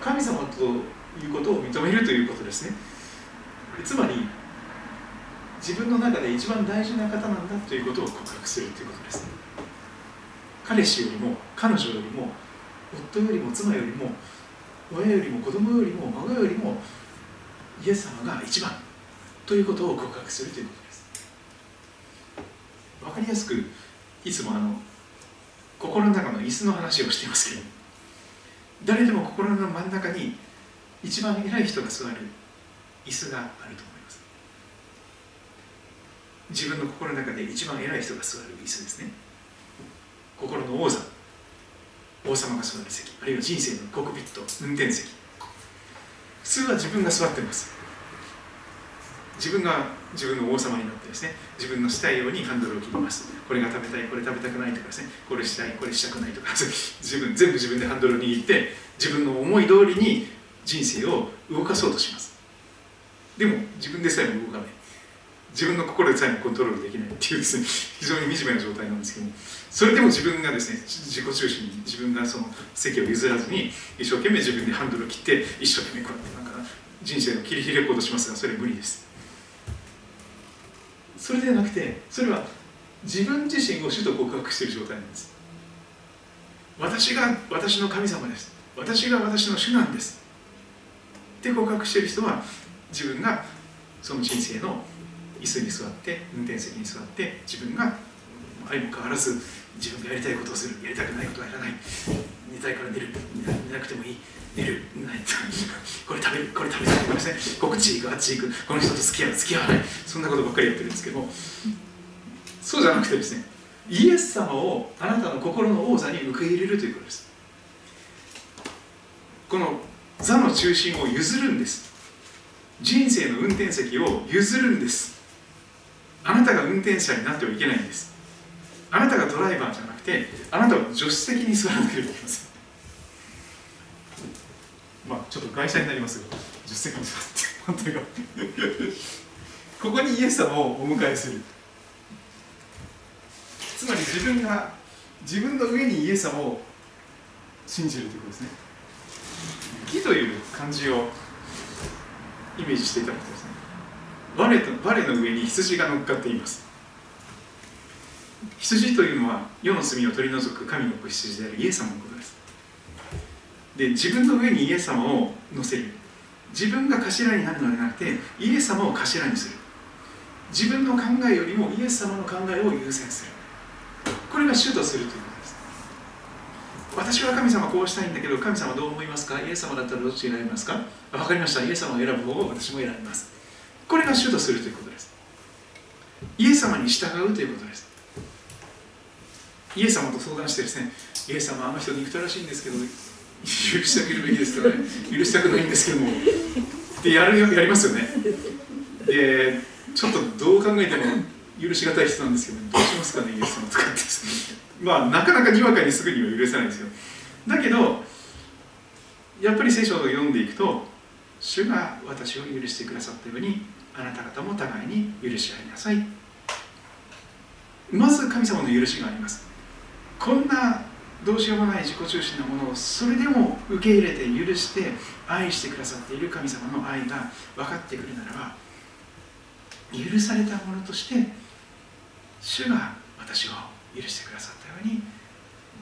神様ということを認めるということですね。つまり自分の中で一番大事な方なんだということを告白するということです。彼氏よりも彼女よりも夫よりも妻よりも親よりも子供よりも孫よりもイエス様が一番ということを告白するということ。です分かりやすくいつもあの心の中の椅子の話をしていますけど誰でも心の真ん中に一番偉い人が座る椅子があると思います。自分の心の中で一番偉い人が座る椅子ですね。心の王座。王様が座る席。あるいは人生のコックピット運転席。普通は自分が座ってます。自分が自分の王様になってですね自分のしたいようにハンドルを切ります。これが食べたいこれ食べたくないとかですねこれしたいこれしたくないとか 自分全部自分でハンドルを握って自分の思い通りに人生を動かそうとします。でも自分でさえも動かない。自分の心でさえもコントロールできないっていうですね 非常に惨めな状態なんですけども。それでも自分がですね自己中心に自分がその席を譲らずに一生懸命自分でハンドルを切って一生懸命こうやってなんか人生を切り開こうとしますがそれ無理です。それではなくてそれは自分自身を主と告白している状態なんです。私が私の神様です。私が私の主なんです。って告白している人は自分がその人生の椅子に座って運転席に座って自分が相も変わらず自分がやりたいことをする。やりたくないことはやらない。寝たいから寝る。寝なくてもいい。寝る。これ食べるこれ食べないでくださいこっち行くあっち行く。この人と付き合う。付き合わない。そんなことばっかりやってるんですけどそうじゃなくてですね。イエス様をあなたの心の王座に受け入れるということです。この座の中心を譲るんです。人生の運転席を譲るんです。あなたが運転者になってはいけないんです。あなたがドライバーじゃなくてあなたは助手席に座らなければいけません。まあちょっと外車になりますが助手席に座って本当にここにイエス様をお迎えする。つまり自分が自分の上にイエス様を信じるということですね。木という漢字をイメージしていただくとですね。我と我の上に羊が乗っかっています。羊というのは世の罪を取り除く神の子羊であるイエス様のことです。で自分の上にイエス様を乗せる。自分が頭になるのではなくてイエス様を頭にする。自分の考えよりもイエス様の考えを優先する。これが主とするということです。私は神様こうしたいんだけど神様どう思いますか？イエス様だったらどっち選びますか？分かりました。イエス様を選ぶ方を私も選びます。これが主とするということです。イエス様に従うということです。イエス様と相談してですねイエス様あの人憎たらしいんですけど許してあげるべきですからね。許したくないんですけども。でやるやりますよね。でちょっとどう考えても許しがたい人なんですけどどうしますかねイエス様とかって。まあなかなかにわかにすぐには許せないんですよ。だけどやっぱり聖書を読んでいくと主が私を許してくださったようにあなた方も互いに許し合いなさい。まず神様の許しがあります。こんなどうしようもない自己中心なものをそれでも受け入れて許して愛してくださっている神様の愛が分かってくるならば許されたものとして主が私を許してくださったように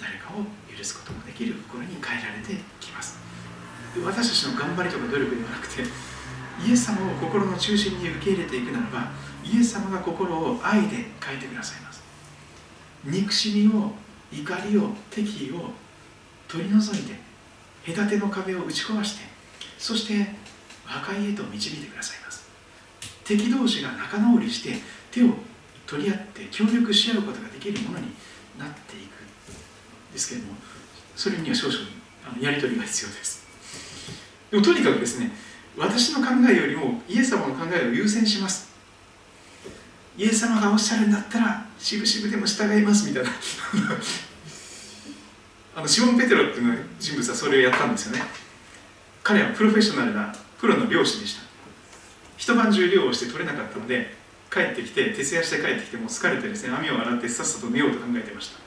誰かを許すこともできる心に変えられてきます。私たちの頑張りとか努力ではなくてイエス様を心の中心に受け入れていくならばイエス様が心を愛で変えてくださいます。憎しみを怒りを敵意を取り除いて隔ての壁を打ち壊してそして和解へと導いてくださいます。敵同士が仲直りして手を取り合って協力し合うことができるものになっていくですけれどもそれには少々あのやり取りが必要です。でもとにかくですね私の考えよりもイエス様の考えを優先します。イエス様がおっしゃるんだったらしぶしぶでも従いますみたいな。あのシモン・ペテロっていう人物はそれをやったんですよね。彼はプロフェッショナルなプロの漁師でした。一晩中漁をして取れなかったので帰ってきて徹夜して帰ってきてもう疲れてですね網を洗ってさっさと寝ようと考えてました。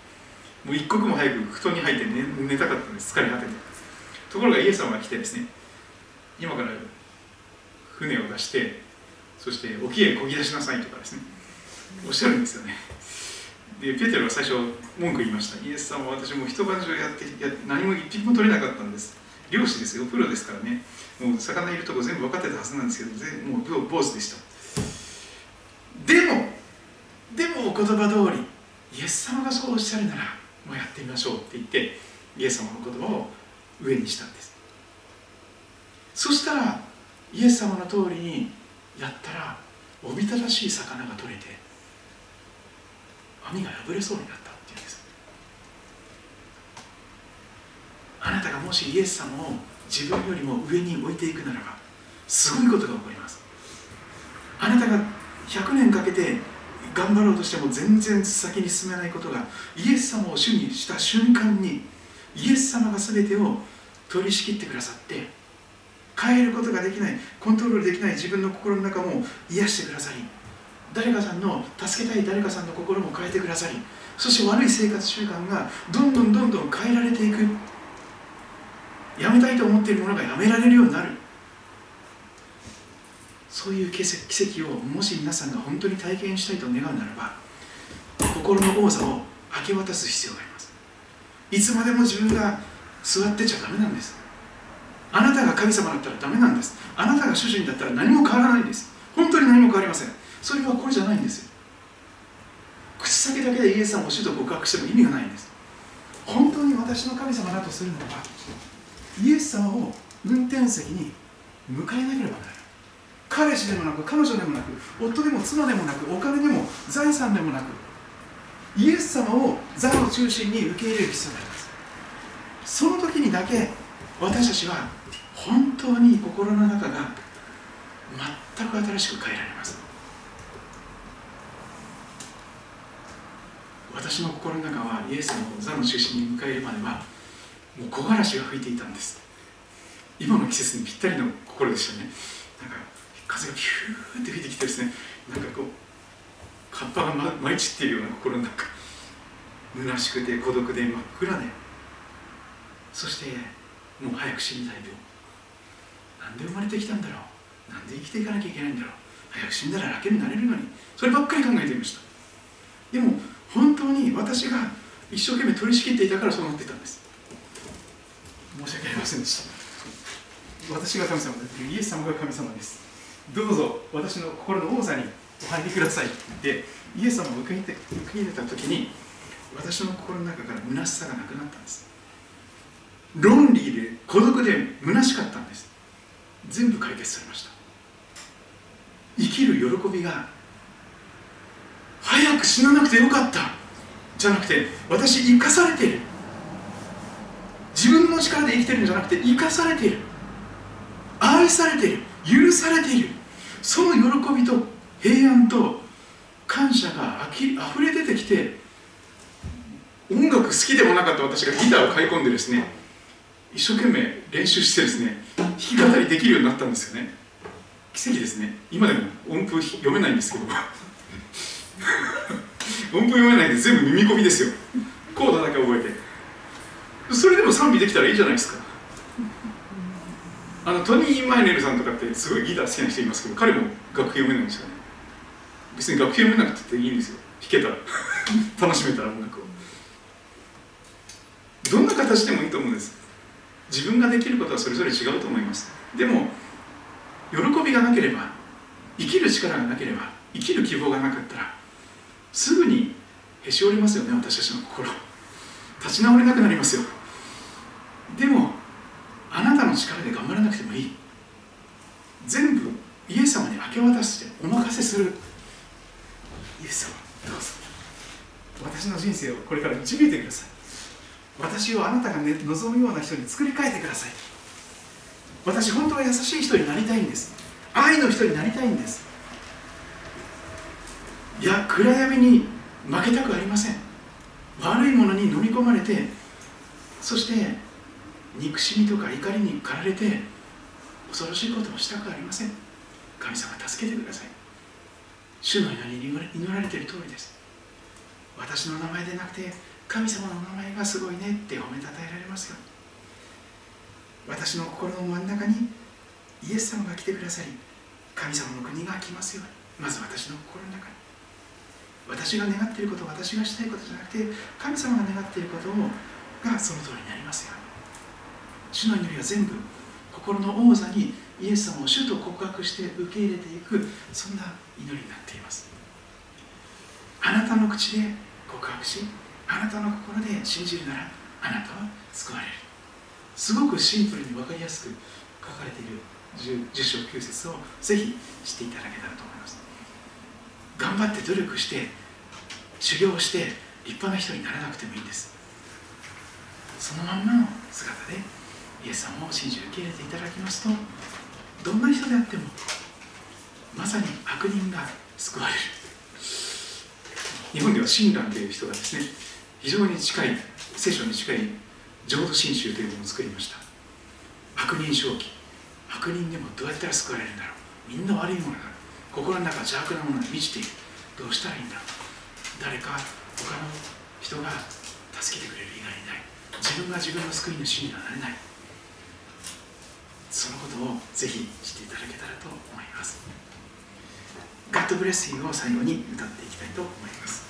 もう一刻も早く布団に入って寝寝たかったんです。疲れ果てて。ところがイエス様が来てですね今から船を出してそして沖へ漕ぎ出しなさいとかですねおっしゃるんですよね。でペテロは最初文句言いました。イエス様は私も一晩中やってや何も一匹も取れなかったんです。漁師ですよプロですからね。もう魚いるとこ全部分かってたはずなんですけど全もう坊主でした。でもでもお言葉通りイエス様がそうおっしゃるならもうやってみましょうって言ってイエス様の言葉を上にしたんです。そしたらイエス様の通りにやったらおびただしい魚が取れて網が破れそうになったっていうんです。あなたがもしイエス様を自分よりも上に置いていくならばすごいことが起こります。あなたが100年かけて頑張ろうとしても全然先に進めないことがイエス様を主にした瞬間にイエス様が全てを取り仕切ってくださって変えることができないコントロールできない自分の心の中も癒してくださり誰かさんの助けたい誰かさんの心も変えてくださりそして悪い生活習慣がどんどんどんどん変えられていく。やめたいと思っているものがやめられるようになる。そういう奇跡をもし皆さんが本当に体験したいと願うならば心の王座を明け渡す必要があります。いつまでも自分が座ってちゃダメなんです。あなたが神様だったらダメなんです。あなたが主人だったら何も変わらないんです。本当に何も変わりません。それはこれじゃないんですよ。口先だけでイエス様を主と告白しても意味がないんです。本当に私の神様だとするならばイエス様を運転席に迎えなければならない。彼氏でもなく彼女でもなく夫でも妻でもなくお金でも財産でもなくイエス様を座の中心に受け入れる必要があります。その時にだけ私たちは本当に心の中が全く新しく変えられます。私の心の中はイエス様を座の中心に迎えるまではもう木枯らしが吹いていたんです。今の季節にぴったりの心でしたね。なんか風がピューって吹いてきてですね。なんかこう葉っぱが舞い散っているような心の中虚しくて孤独で真っ暗で。そしてもう早く死にたいとなんで生まれてきたんだろう。なんで生きていかなきゃいけないんだろう。早く死んだら楽になれるのに。そればっかり考えていました。でも本当に私が一生懸命取り仕切っていたからそうなっていたんです。申し訳ありませんでした。私が神様だってイエス様が神様です。どうぞ私の心の王座にお入りくださいって言って。イエス様を受け入れて受け入れた時に私の心の中から虚しさがなくなったんです。論理で孤独で虚しかったんです。全部解決されました。生きる喜びが早く死ななくてよかった。じゃなくて私生かされている。自分の力で生きてるんじゃなくて生かされている。愛されている。許されている。その喜びと平安と感謝があき溢れ出てきて音楽好きでもなかった私がギターを買い込んでですね一生懸命練習してですね弾き語りできるようになったんですよね。奇跡ですね。今でも音符読めないんですけど。音符読めないで全部耳コピですよ。コードだけ覚えて。それでも賛美できたらいいじゃないですか。あのトニー・マイネルさんとかってすごいギター好きな人いますけど彼も楽譜読めないんですよね。別に楽譜読めなくていいんですよ。弾けたら。楽しめたら音楽を。どんな形でもいいと思うんです。自分ができることはそれぞれ違うと思います。でも喜びがなければ生きる力がなければ生きる希望がなかったらすぐにへし折りますよね私たちの心。立ち直れなくなりますよ。でもあなたの力で頑張らなくてもいい。全部イエス様に明け渡してお任せする。イエス様どうぞ。私の人生をこれから導いてください。私をあなたが、ね、望むような人に作り変えてください。私本当は優しい人になりたいんです。愛の人になりたいんです。いや暗闇に負けたくありません。悪いものに飲み込まれてそして憎しみとか怒りに駆られて恐ろしいことをしたくありません。神様助けてください。主のように祈られている通りです。私の名前でなくて神様の名前がすごいねって褒めたたえられますよ。私の心の真ん中にイエス様が来てくださり神様の国が来ますように。まず私の心の中に。私が願っていること私がしたいことじゃなくて神様が願っていることをがその通りになりますよ。うに主の祈りは全部心の王座にイエス様を主と告白して受け入れていくそんな祈りになっています。あなたの口で告白しあなたの心で信じるならあなたは救われる。すごくシンプルに分かりやすく書かれている 10, 10章9節をぜひ知っていただけたらと思います。頑張って努力して修行して立派な人にならなくてもいいんです。そのまんまの姿でイエス様を信じ受け入れていただきますとどんな人であってもまさに悪人が救われる。日本では親鸞という人がですね非常に近い聖書に近い浄土真宗というものを作りました。悪人正気悪人でもどうやったら救われるんだろう。みんな悪いものだ心の中邪悪なものに満ちている。どうしたらいいんだ誰か他の人が助けてくれる以外にない。自分が自分の救い主にはなれない。そのことをぜひ知っていただけたらと思います。God bless you を最後に歌っていきたいと思います。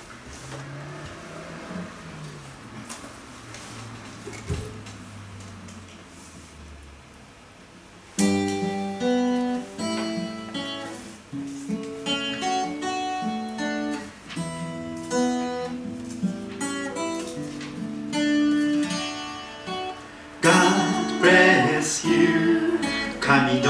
神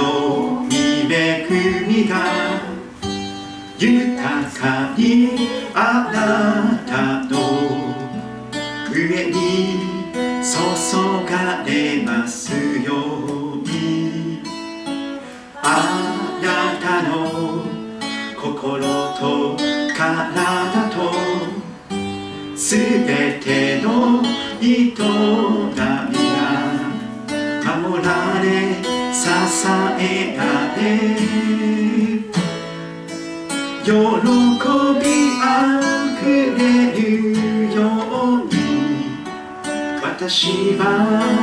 喜びあふれるように私は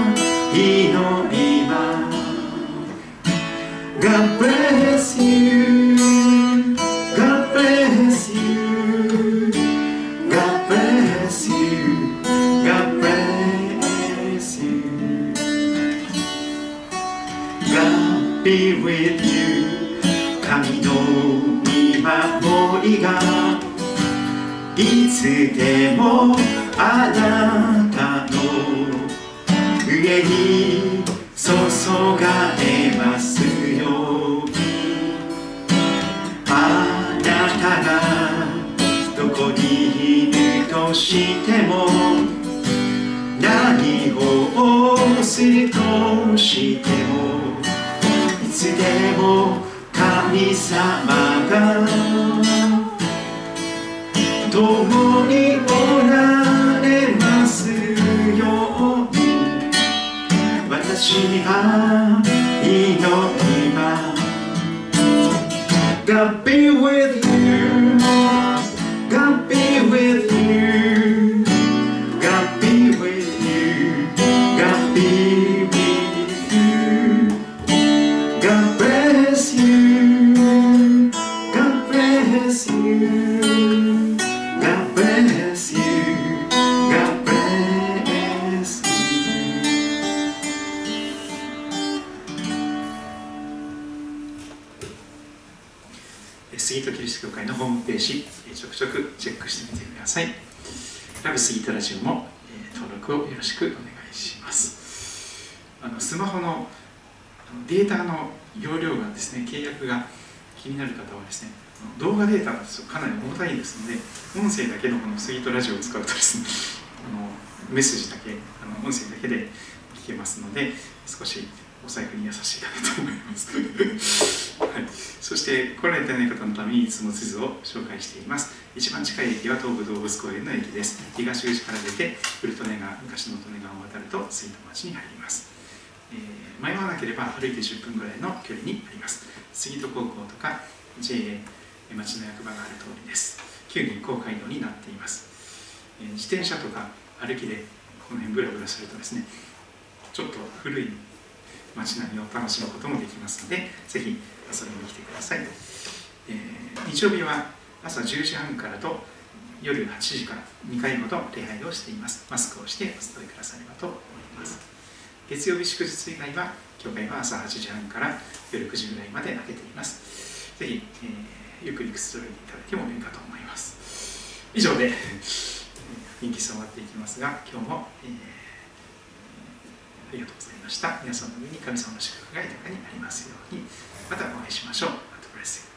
音声だけのこの杉戸ラジオを使うとですね あのメッセージだけあの音声だけで聞けますので少しお財布に優しいかなと思います、はい、そして来られてない方のためにいつも地図を紹介しています。一番近い駅は東武動物公園の駅です。東口から出て古利根川昔の利根川を渡ると水戸町に入ります、えー迷わなければ歩いて10分ぐらいの距離にあります。杉戸高校とか JA 町の役場がある通りです。旧日光街道になっています、えー自転車とか歩きでこの辺ブラブラするとですねちょっと古い街並みを楽しむこともできますのでぜひ遊びに来てください、えー日曜日は朝10時半からと夜8時から2回ほど礼拝をしています。マスクをしてお伝えくださればと思います。月曜日祝日以外は教会は朝8時半から夜9時ぐらいまで開けています。ぜひ、えーゆっくりくつろいでいただいてもいいかと思います。以上でえー雰囲気終わっていきますが今日も、えーありがとうございました。皆さんの上に神様の祝福が豊かになりますように。またお会いしましょう。またブレス